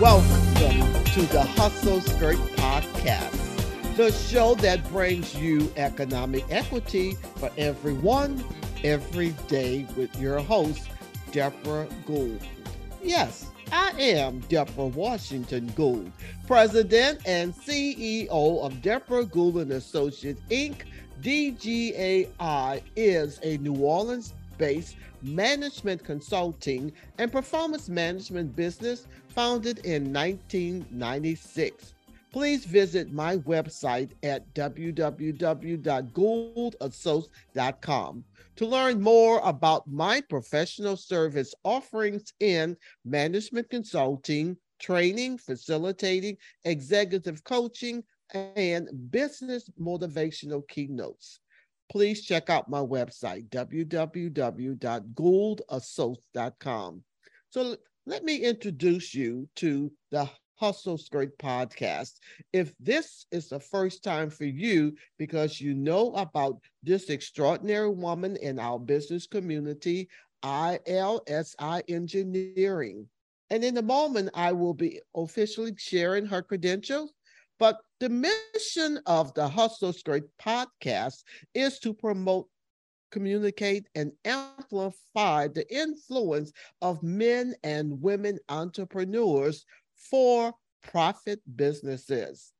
Welcome to the Hustle Skirt Podcast, the show that brings you economic equity for everyone, every day, with your host, Deborah Gould. Yes, I am Deborah Washington Gould, President and CEO of Deborah Gould and Associates Inc. DGAI is a New Orleans-based management consulting and performance management business founded in 1996. Please visit my website at www.gouldassociates.com to learn more about my professional service offerings in management consulting, training, facilitating, executive coaching, and business motivational keynotes please check out my website, www.gouldassociates.com. So let me introduce you to the Hustle Skirt podcast. If this is the first time for you because you know about this extraordinary woman in our business community, ILSI Engineering. And in a moment, I will be officially sharing her credentials but the mission of the Hustle Skirt podcast is to promote, communicate, and amplify the influence of men and women entrepreneurs for profit businesses.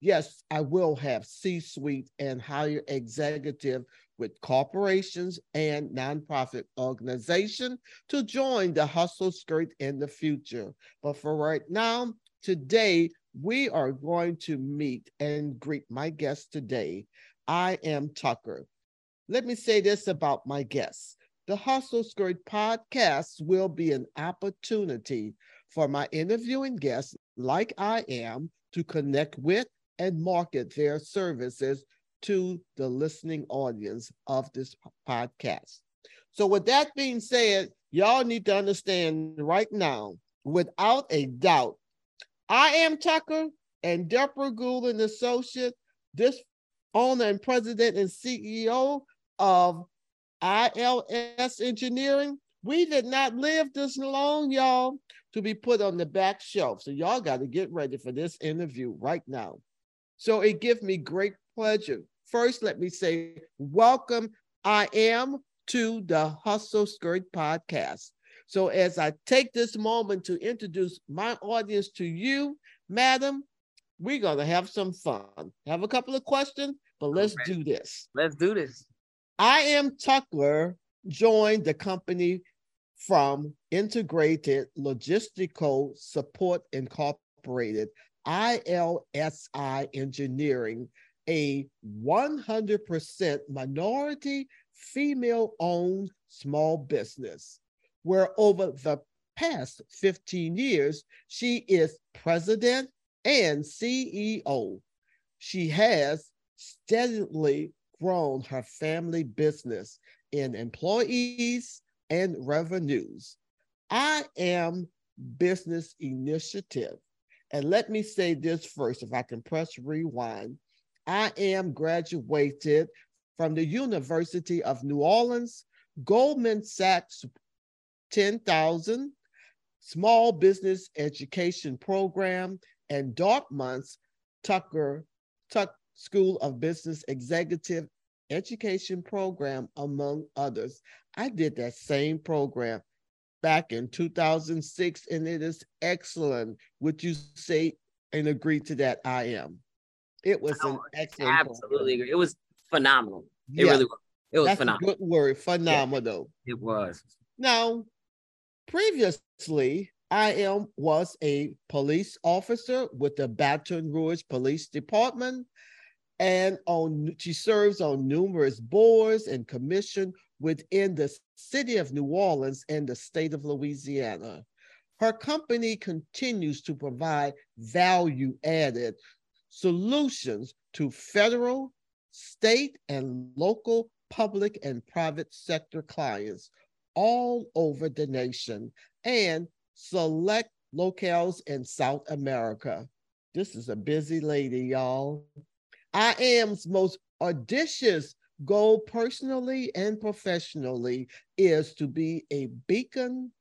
Yes, I will have C suite and higher executive with corporations and nonprofit organization to join the hustle skirt in the future. But for right now, today we are going to meet and greet my guest today. Iam Tucker. Let me say this about my guests. The Hustle Skirt podcast will be an opportunity for my interviewing guests, like Iam, to connect with and market their services to the listening audience of this podcast. So, with that being said, y'all need to understand right now, without a doubt, Iam Tucker and Deborah Gould and Associate, this owner and president and CEO of ILS Engineering. We did not live this long, y'all, to be put on the back shelf. So y'all got to get ready for this interview right now. So it gives me great pleasure. First, let me say welcome. Iam to the Hustle Skirt podcast. So as I take this moment to introduce my audience to you, madam, we're going to have some fun. Have a couple of questions, but let's right. do this. Let's do this. Iam Tucker, joined the company from Integrated Logistical Support Incorporated, ILSI Engineering, a 100% minority female owned small business where over the past 15 years, she is president and CEO. She has steadily grown her family business in employees and revenues. I am business initiative. And let me say this first, if I can press rewind. Iam graduated from the University of New Orleans, Goldman Sachs 10,000 Small Business Education Program and Dartmouth's Tucker Tuck School of Business Executive Education Program, among others. I did that same program back in 2006, and it is excellent. Would you say and agree to that? Iam. It was an excellent. Absolutely agree. It was phenomenal. It yeah, really was. It was that's phenomenal. Good word, phenomenal. Yeah, it was. Now, Previously, Iam was a police officer with the Baton Rouge Police Department, and on she serves on numerous boards and commission within the city of New Orleans and the state of Louisiana. Her company continues to provide value added solutions to federal, state, and local public and private sector clients all over the nation and select locales in South America. This is a busy lady, y'all. Iam's most audacious goal personally and professionally is to be a beacon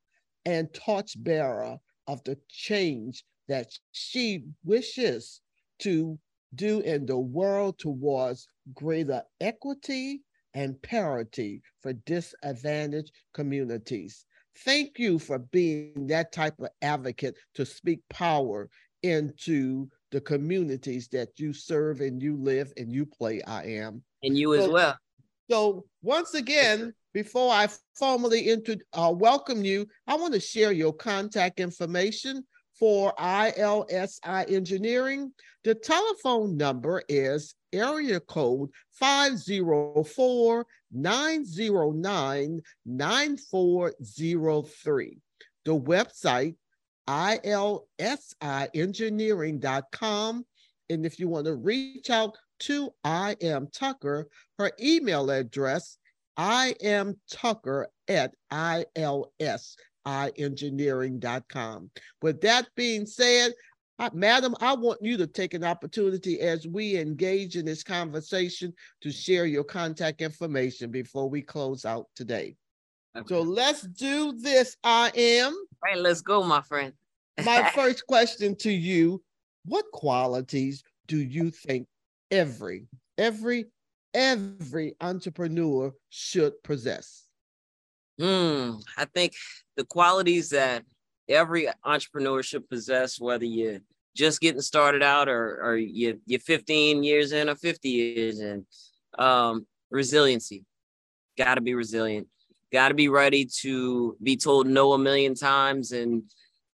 and torchbearer of the change that she wishes to do in the world towards greater equity and parity for disadvantaged communities. Thank you for being that type of advocate to speak power into the communities that you serve and you live and you play. Iam. And you as well. So, once again, before I formally inter- uh, welcome you, I want to share your contact information for ILSI Engineering. The telephone number is area code 504 909 9403. The website, ilsiengineering.com. And if you want to reach out to Iam Tucker, her email address, I am Tucker at ilsengineering.com. With that being said, uh, Madam, I want you to take an opportunity as we engage in this conversation to share your contact information before we close out today. Okay. So let's do this. Iam. All right, let's go, my friend. my first question to you What qualities do you think every, every, every entrepreneur should possess? Hmm, I think the qualities that every entrepreneur should possess, whether you're just getting started out or, or you, you're 15 years in or 50 years in. Um, resiliency. Got to be resilient. Got to be ready to be told no a million times and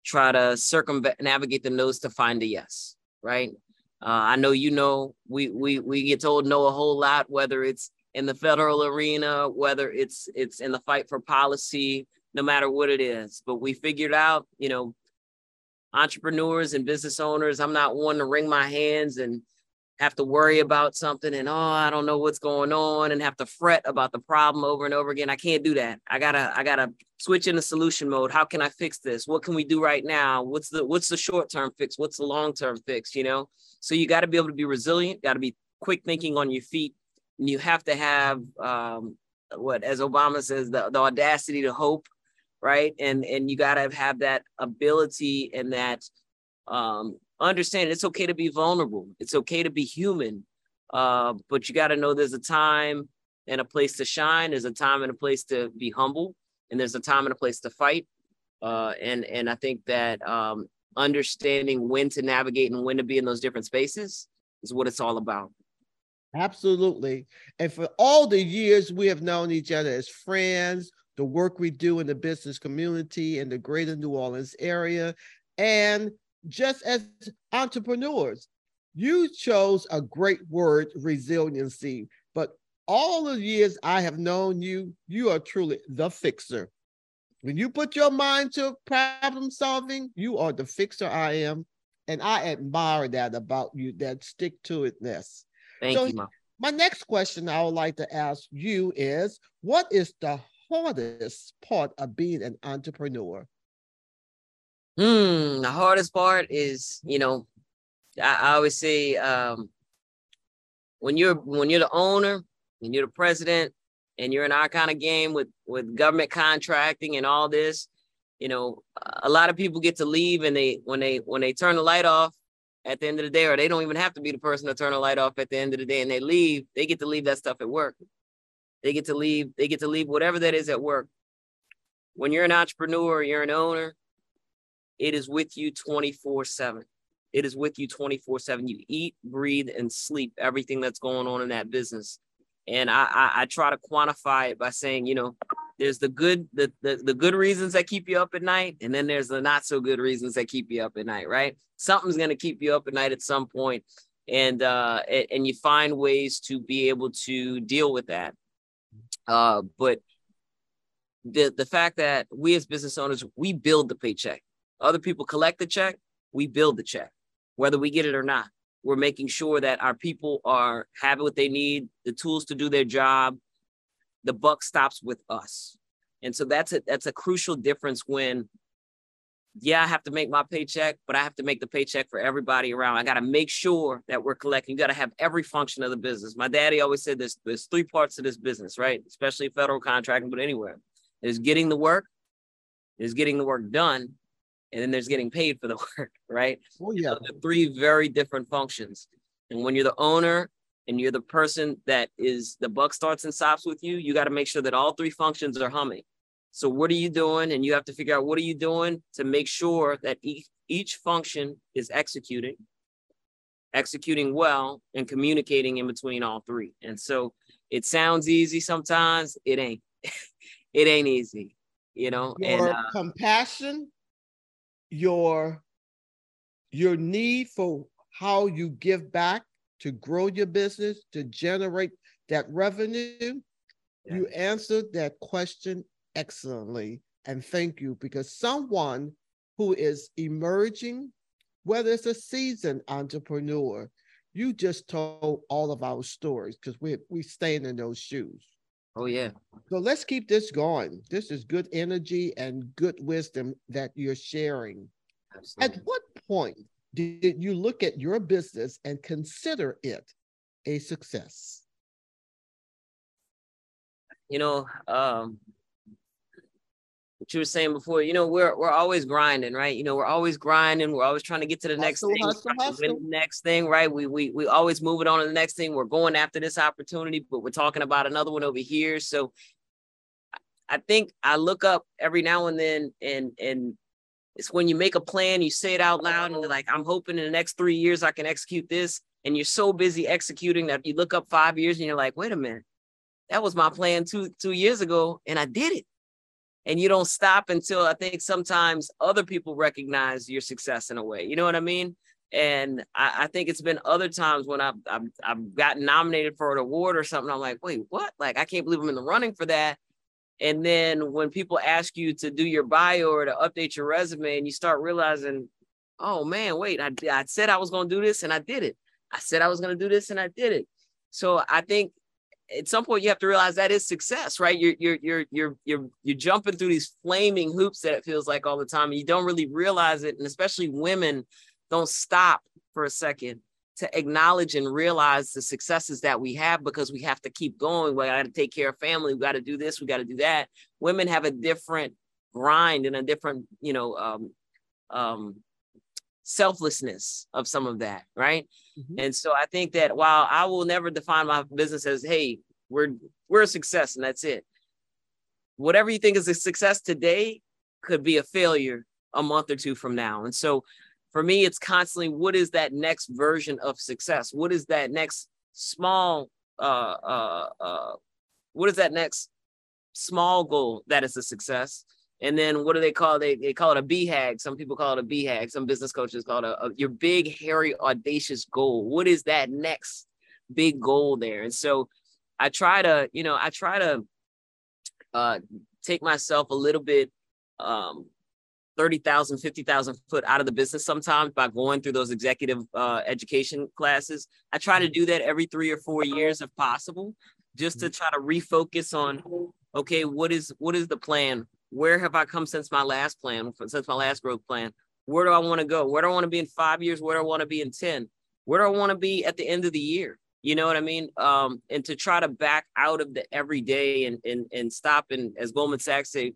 try to circumnavigate the no's to find a yes, right? Uh, I know you know we we we get told no a whole lot, whether it's in the federal arena, whether it's it's in the fight for policy, no matter what it is. But we figured out, you know, entrepreneurs and business owners, I'm not one to wring my hands and have to worry about something and oh, I don't know what's going on and have to fret about the problem over and over again. I can't do that. I gotta, I gotta switch into solution mode. How can I fix this? What can we do right now? What's the what's the short-term fix? What's the long-term fix? You know? So you got to be able to be resilient, got to be quick thinking on your feet, and you have to have um, what as Obama says, the, the audacity to hope right? And and you gotta have that ability and that um, understand it's okay to be vulnerable. It's okay to be human, uh, but you got to know there's a time and a place to shine. There's a time and a place to be humble, and there's a time and a place to fight. Uh, and and I think that um, understanding when to navigate and when to be in those different spaces is what it's all about. Absolutely. And for all the years we have known each other as friends, the work we do in the business community in the greater New Orleans area, and just as entrepreneurs. You chose a great word, resiliency, but all the years I have known you, you are truly the fixer. When you put your mind to problem solving, you are the fixer Iam. And I admire that about you, that stick to itness. Thank so you, Mom. My next question I would like to ask you is what is the hardest part of being an entrepreneur? Hmm, the hardest part is, you know, I, I always say um, when you're when you're the owner and you're the president and you're in our kind of game with with government contracting and all this, you know, a lot of people get to leave and they when they when they turn the light off at the end of the day, or they don't even have to be the person to turn the light off at the end of the day and they leave, they get to leave that stuff at work. They get to leave, they get to leave whatever that is at work. When you're an entrepreneur, you're an owner, it is with you 24 7. It is with you 24 7. You eat, breathe, and sleep everything that's going on in that business. And I, I, I try to quantify it by saying, you know, there's the good the, the the good reasons that keep you up at night and then there's the not so good reasons that keep you up at night right something's going to keep you up at night at some point and uh and you find ways to be able to deal with that uh but the the fact that we as business owners we build the paycheck other people collect the check, we build the check, whether we get it or not. We're making sure that our people are having what they need, the tools to do their job. The buck stops with us. And so that's a that's a crucial difference when yeah, I have to make my paycheck, but I have to make the paycheck for everybody around. I got to make sure that we're collecting. You got to have every function of the business. My daddy always said there's there's three parts to this business, right? Especially federal contracting, but anywhere. There's getting the work, there's getting the work done, and then there's getting paid for the work, right? Oh yeah. So three very different functions. And when you're the owner and you're the person that is the buck starts and stops with you, you got to make sure that all three functions are humming. So what are you doing? And you have to figure out what are you doing to make sure that each, each function is executing, executing well, and communicating in between all three. And so it sounds easy sometimes. It ain't. it ain't easy, you know. Your and, uh, compassion, your your need for how you give back to grow your business to generate that revenue. Yeah. You answered that question excellently, and thank you because someone who is emerging, whether it's a seasoned entrepreneur, you just told all of our stories because we we stand in those shoes. Oh yeah. So let's keep this going. This is good energy and good wisdom that you're sharing. Absolutely. At what point did you look at your business and consider it a success? You know, um, what you were saying before, you know, we're we're always grinding, right? You know, we're always grinding. We're always trying to get to the next thing, hustle, hustle. next thing, right? We we we always moving on to the next thing. We're going after this opportunity, but we're talking about another one over here. So I think I look up every now and then, and and it's when you make a plan, you say it out loud, and you're like, I'm hoping in the next three years I can execute this. And you're so busy executing that you look up five years and you're like, wait a minute, that was my plan two two years ago, and I did it and you don't stop until I think sometimes other people recognize your success in a way. You know what I mean? And I, I think it's been other times when I've, I've I've gotten nominated for an award or something. I'm like, wait, what? Like I can't believe I'm in the running for that. And then when people ask you to do your bio or to update your resume, and you start realizing, oh man, wait, I I said I was going to do this and I did it. I said I was going to do this and I did it. So I think at some point you have to realize that is success, right? You're you're you're you're you're you're jumping through these flaming hoops that it feels like all the time, and you don't really realize it. And especially women don't stop for a second to acknowledge and realize the successes that we have because we have to keep going. We got to take care of family. We got to do this. We got to do that. Women have a different grind and a different, you know, um, um, selflessness of some of that, right? Mm-hmm. And so I think that while I will never define my business as, hey, we're we're a success and that's it. Whatever you think is a success today could be a failure a month or two from now. And so for me, it's constantly what is that next version of success? What is that next small uh uh uh what is that next small goal that is a success? And then what do they call it? They, they call it a BHAG. Some people call it a BHAG. Some business coaches call it a, a, your big, hairy, audacious goal. What is that next big goal there? And so I try to, you know, I try to uh, take myself a little bit um, 30,000, 50,000 foot out of the business sometimes by going through those executive uh, education classes. I try to do that every three or four years if possible, just to try to refocus on, okay, what is what is the plan? Where have I come since my last plan, since my last growth plan? Where do I want to go? Where do I want to be in five years? Where do I want to be in 10? Where do I want to be at the end of the year? You know what I mean? Um, and to try to back out of the everyday and and and stop and as Goldman Sachs say,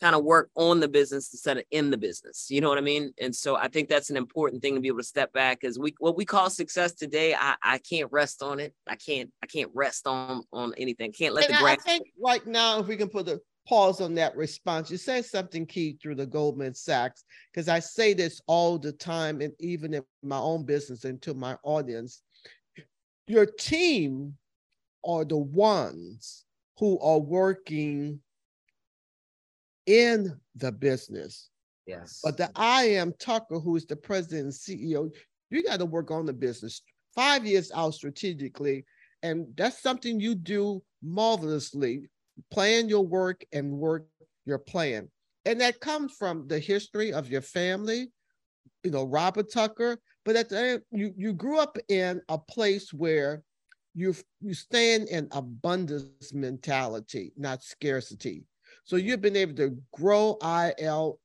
kind of work on the business instead of in the business. You know what I mean? And so I think that's an important thing to be able to step back because we what we call success today, I, I can't rest on it. I can't I can't rest on on anything. Can't let and the grass. I think right now, if we can put a pause on that response. You said something key through the Goldman Sachs, because I say this all the time, and even in my own business and to my audience. Your team are the ones who are working in the business. Yes. But the Iam Tucker, who is the president and CEO, you got to work on the business five years out strategically. And that's something you do marvelously plan your work and work your plan. And that comes from the history of your family, you know, Robert Tucker. But at the end, you, you grew up in a place where you you stand in abundance mentality, not scarcity. So you've been able to grow ILSI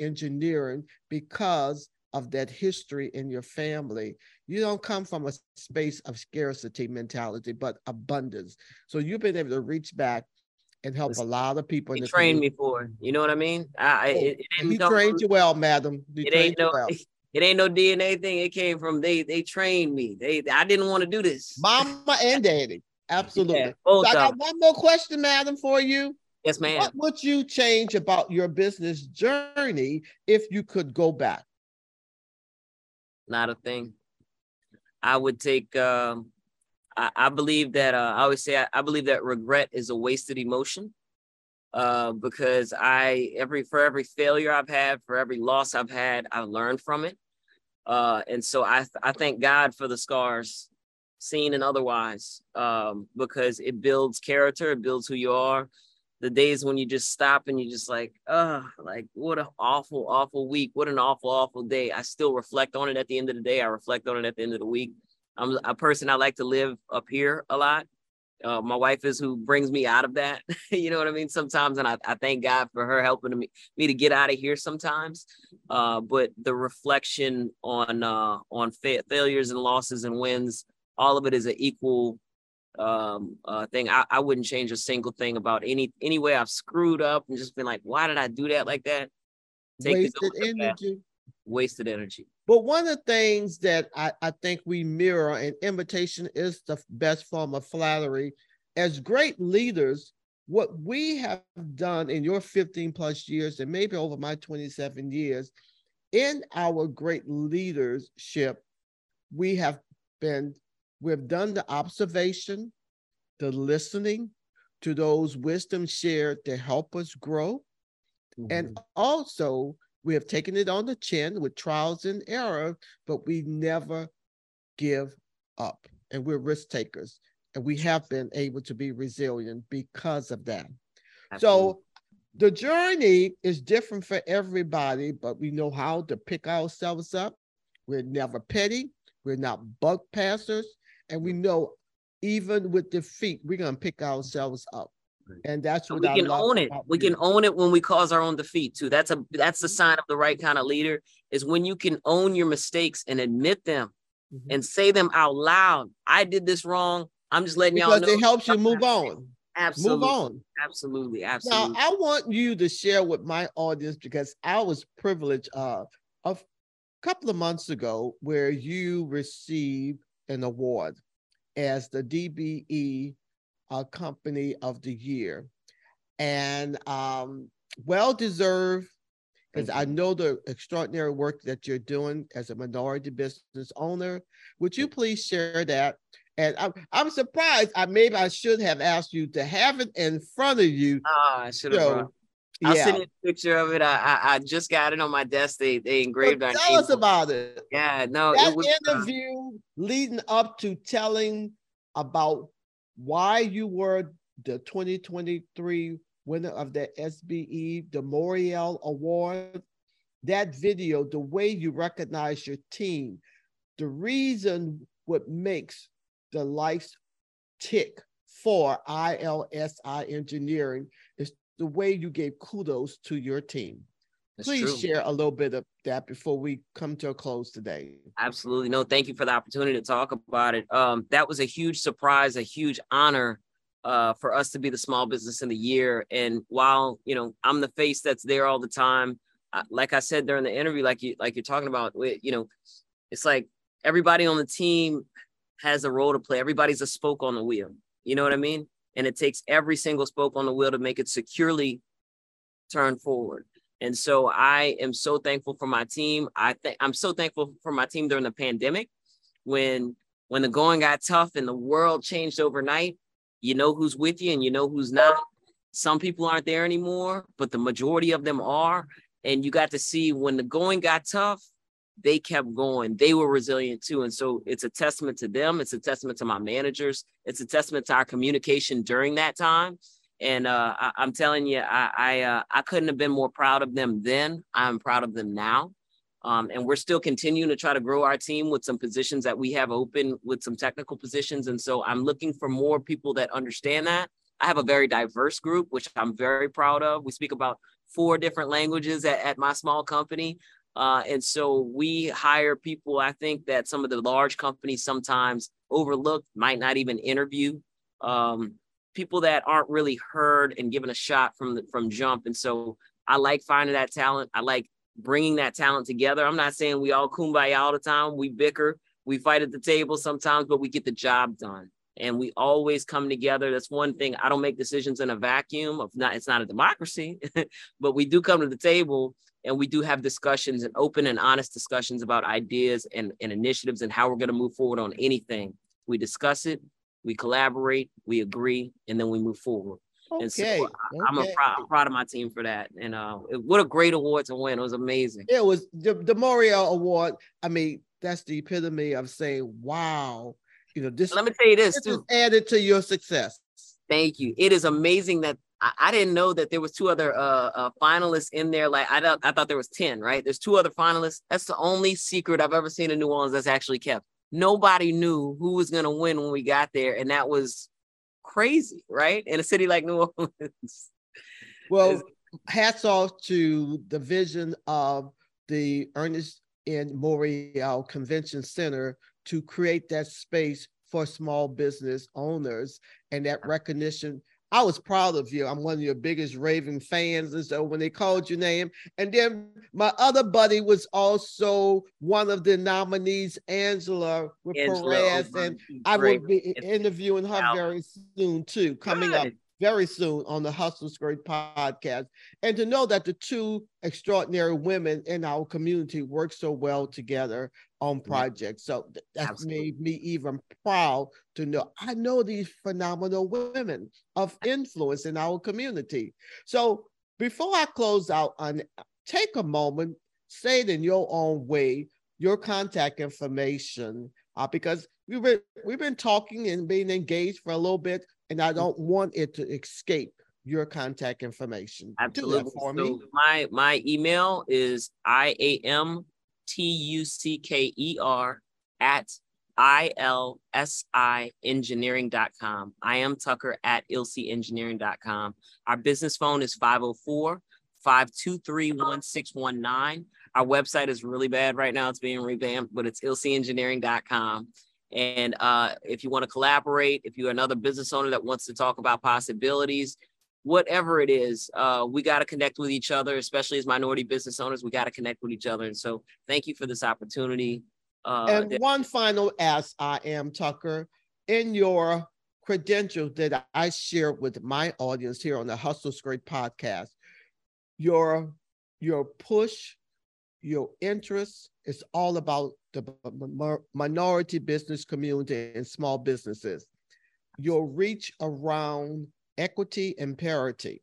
engineering because of that history in your family. You don't come from a space of scarcity mentality, but abundance. So you've been able to reach back and help a lot of people. He trained me for it. You know what I mean? I, oh, it, it he trained you well, madam. He it ain't no. Well. It ain't no DNA thing. It came from they. They trained me. They. I didn't want to do this. Mama and daddy. Absolutely. Yeah, so I got one more question, madam, for you. Yes, ma'am. What would you change about your business journey if you could go back? Not a thing. I would take. Um, I, I believe that. Uh, I always say I, I believe that regret is a wasted emotion uh, because I every for every failure I've had, for every loss I've had, I've learned from it. Uh, and so I I thank God for the scars, seen and otherwise, um, because it builds character, it builds who you are. The days when you just stop and you just like, oh, like what an awful, awful week, what an awful, awful day. I still reflect on it at the end of the day. I reflect on it at the end of the week. I'm a person I like to live up here a lot. Uh, my wife is who brings me out of that. you know what I mean? Sometimes, and I, I thank God for her helping me, me to get out of here sometimes. Uh, but the reflection on uh, on fa- failures and losses and wins, all of it is an equal um, uh, thing. I, I wouldn't change a single thing about any any way I've screwed up and just been like, why did I do that like that? Take Wasted energy. Wasted energy. But one of the things that I, I think we mirror and imitation is the best form of flattery. As great leaders, what we have done in your 15 plus years and maybe over my 27 years in our great leadership, we have been, we've done the observation, the listening to those wisdom shared to help us grow. Mm-hmm. And also we have taken it on the chin with trials and error, but we never give up. And we're risk takers. And we have been able to be resilient because of that. Absolutely. So the journey is different for everybody, but we know how to pick ourselves up. We're never petty. We're not buck passers. And we know even with defeat, we're going to pick ourselves up and that's what we can own it. We can own it when we cause our own defeat too. That's a that's the sign of the right kind of leader is when you can own your mistakes and admit them mm-hmm. and say them out loud. I did this wrong. I'm just letting because y'all know. Because it helps you move on. Absolutely. Move on. Absolutely. Absolutely. Now, I want you to share with my audience because I was privileged uh, a couple of months ago where you received an award as the DBE uh, Company of the Year. And um, well deserved, because I know the extraordinary work that you're doing as a minority business owner. Would you please share that? And I'm, I'm surprised. I maybe I should have asked you to have it in front of you. Oh, I should have. So, I'll yeah. send you a picture of it. I, I, I just got it on my desk. They they engraved well, Tell us about it. Yeah, no. That was, uh, interview uh, leading up to telling about why you were the 2023 winner of the SBE, the Morial Award, that video, the way you recognize your team, the reason what makes the lights tick for ILSI engineering the way you gave kudos to your team. That's Please true. share a little bit of that before we come to a close today. Absolutely. No, thank you for the opportunity to talk about it. Um, that was a huge surprise, a huge honor uh, for us to be the small business in the year. And while you know I'm the face that's there all the time, uh, like I said during the interview, like you like you're talking about, you know, it's like everybody on the team has a role to play. Everybody's a spoke on the wheel. You know what I mean? And it takes every single spoke on the wheel to make it securely turn forward. And so I am so thankful for my team. I think I'm so thankful for my team during the pandemic when when the going got tough and the world changed overnight. You know who's with you and you know who's not. Some people aren't there anymore, but the majority of them are. And you got to see when the going got tough, they kept going. They were resilient too. And so it's a testament to them. It's a testament to my managers. It's a testament to our communication during that time. And uh, I, am telling you, I I, uh, I couldn't have been more proud of them then. I'm proud of them now. Um, and we're still continuing to try to grow our team with some positions that we have open with some technical positions. And so I'm looking for more people that understand that. I have a very diverse group, which I'm very proud of. We speak about four different languages at, at my small company. Uh, and so we hire people, I think that some of the large companies sometimes overlook, might not even interview. Um, people that aren't really heard and given a shot from the from jump. And so I like finding that talent. I like bringing that talent together. I'm not saying we all kumbaya all the time. We bicker, we fight at the table sometimes, but we get the job done. And we always come together. That's one thing. I don't make decisions in a vacuum. Of not, it's not a democracy, but we do come to the table and we do have discussions and open and honest discussions about ideas and, and initiatives and how we're going to move forward on anything. We discuss it, we collaborate, we agree, and then we move forward. Okay. And so I, am okay. proud, I'm proud of my team for that. And uh, it, what a great award to win. It was amazing. It was the, the Morial Award. I mean, that's the epitome of saying, wow, you know, this. Let me tell you this, this too. added to your success. Thank you. It is amazing that I, I didn't know that there was two other uh, uh, finalists in there. Like I thought, I thought there was 10, right? There's two other finalists. That's the only secret I've ever seen in New Orleans that's actually kept. Nobody knew who was going to win when we got there. And that was crazy, right? In a city like New Orleans. Well, hats off to the vision of the Ernest N. Morial Convention Center to create that space for small business owners and that recognition I was proud of you. I'm one of your biggest raving fans. And so when they called your name, and then my other buddy was also one of the nominees, Angela with Angela Perez, and I will be interviewing her very soon too, coming Good. up very soon on the Hustle Skirt podcast. And to know that the two extraordinary women in our community work so well together on projects. So that Absolutely. made me even proud to know I know these phenomenal women of influence in our community. So before I close out on take a moment, say it in your own way, your contact information, uh, because we've been, we've been talking and being engaged for a little bit and I don't want it to escape your contact information. Absolutely. for so me. My my email is I A M T U C K E R at ILSI engineering.com. I am Tucker at ilsengineering.com. Our business phone is 504 523 1619. Our website is really bad right now. It's being revamped, but it's ilsengineering.com. And uh, if you want to collaborate, if you're another business owner that wants to talk about possibilities, whatever it is, uh, we got to connect with each other, especially as minority business owners. We got to connect with each other. And so, thank you for this opportunity. Uh, and that- one final ask, Iam Tucker, in your credentials that I share with my audience here on the Hustle Skirt podcast, your your push, your interest is all about the minority business community and small businesses, your reach around equity and parity.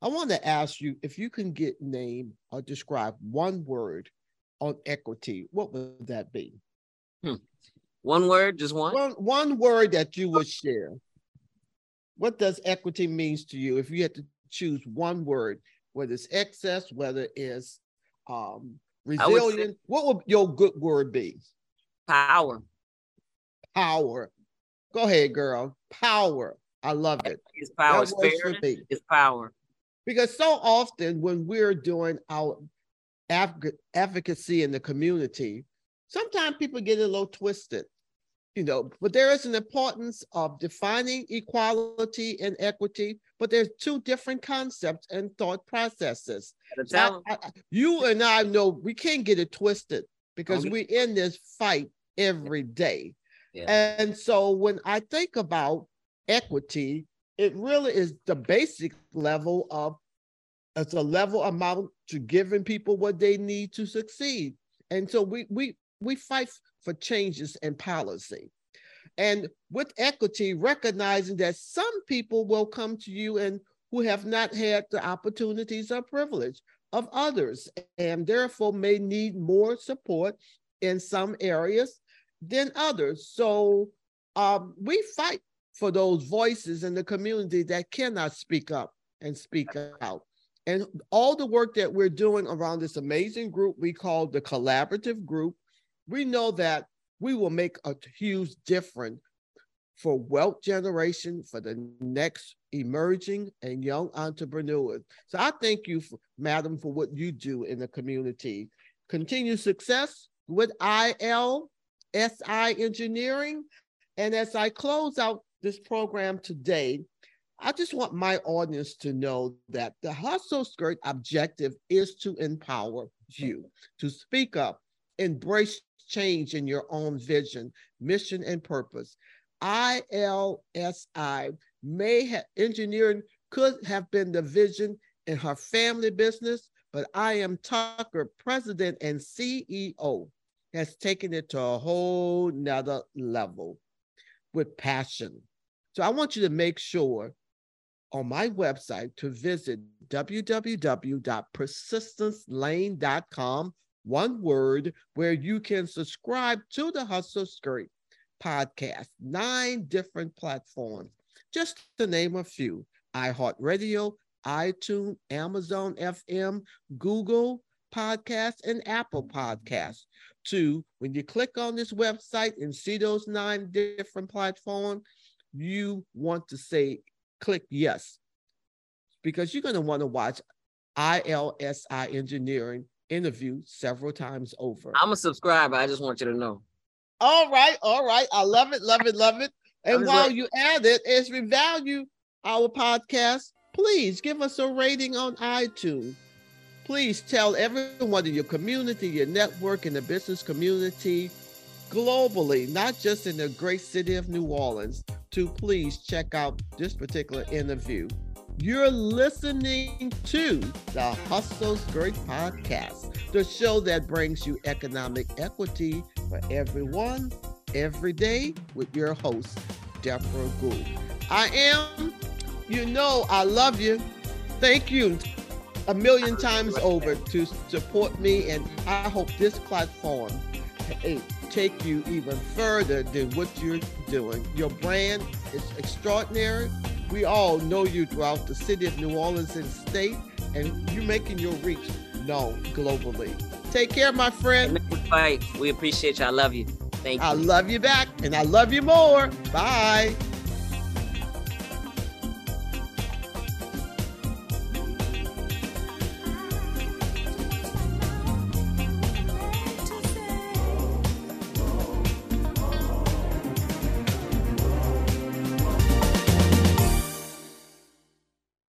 I want to ask you if you can get name or describe one word on equity, what would that be? Hmm. One word, just one? one? One word that you would share. What does equity means to you if you had to choose one word, whether it's excess, whether it's um, resilient. Say, what would your good word be? Power. Power. Go ahead, girl. Power. I love it. It's power. It's power. Because so often when we're doing our advocacy in the community, sometimes people get a little twisted you know, but there is an importance of defining equality and equity, but there's two different concepts and thought processes. I, I, you and I know we can't get it twisted because okay. we're in this fight every day. Yeah. And so when I think about equity, it really is the basic level of it's a level amount to giving people what they need to succeed. And so we we we fight for changes in policy. And with equity, recognizing that some people will come to you and who have not had the opportunities or privilege of others, and therefore may need more support in some areas than others. So um, we fight for those voices in the community that cannot speak up and speak out. And all the work that we're doing around this amazing group we call the collaborative group we know that we will make a huge difference for wealth generation for the next emerging and young entrepreneurs. So I thank you, for, madam, for what you do in the community. Continue success with ILSI Engineering. And as I close out this program today, I just want my audience to know that the Hustle Skirt objective is to empower you to speak up, embrace change in your own vision, mission, and purpose. ILSI may have engineering could have been the vision in her family business, but Iam Tucker, president and CEO, has taken it to a whole nother level with passion. So I want you to make sure on my website to visit www.persistencelane.com, one word, where you can subscribe to the Hustle Skirt podcast, nine different platforms, just to name a few. iHeartRadio, iTunes, Amazon FM, Google Podcasts, and Apple Podcasts. Two, when you click on this website and see those nine different platforms, you want to say click yes. Because you're going to want to watch ILSI engineering interview several times over. I'm a subscriber. I just want you to know. All right, all right. I love it, love it, love it. And while you add it, as we value our podcast, please give us a rating on iTunes. Please tell everyone in your community, your network, in the business community, globally, not just in the great city of New Orleans, to please check out this particular interview. You're listening to the Hustle Skirt Podcast, the show that brings you economic equity for everyone, every day, with your host, Deborah Gould. Iam, you know, I love you. Thank you a million times over to support me, and I hope this platform take you even further than what you're doing. Your brand is extraordinary. We all know you throughout the city of New Orleans and state, and you're making your reach known globally. Take care, my friend. We appreciate you. I love you. Thank you. I love you back, and I love you more. Bye.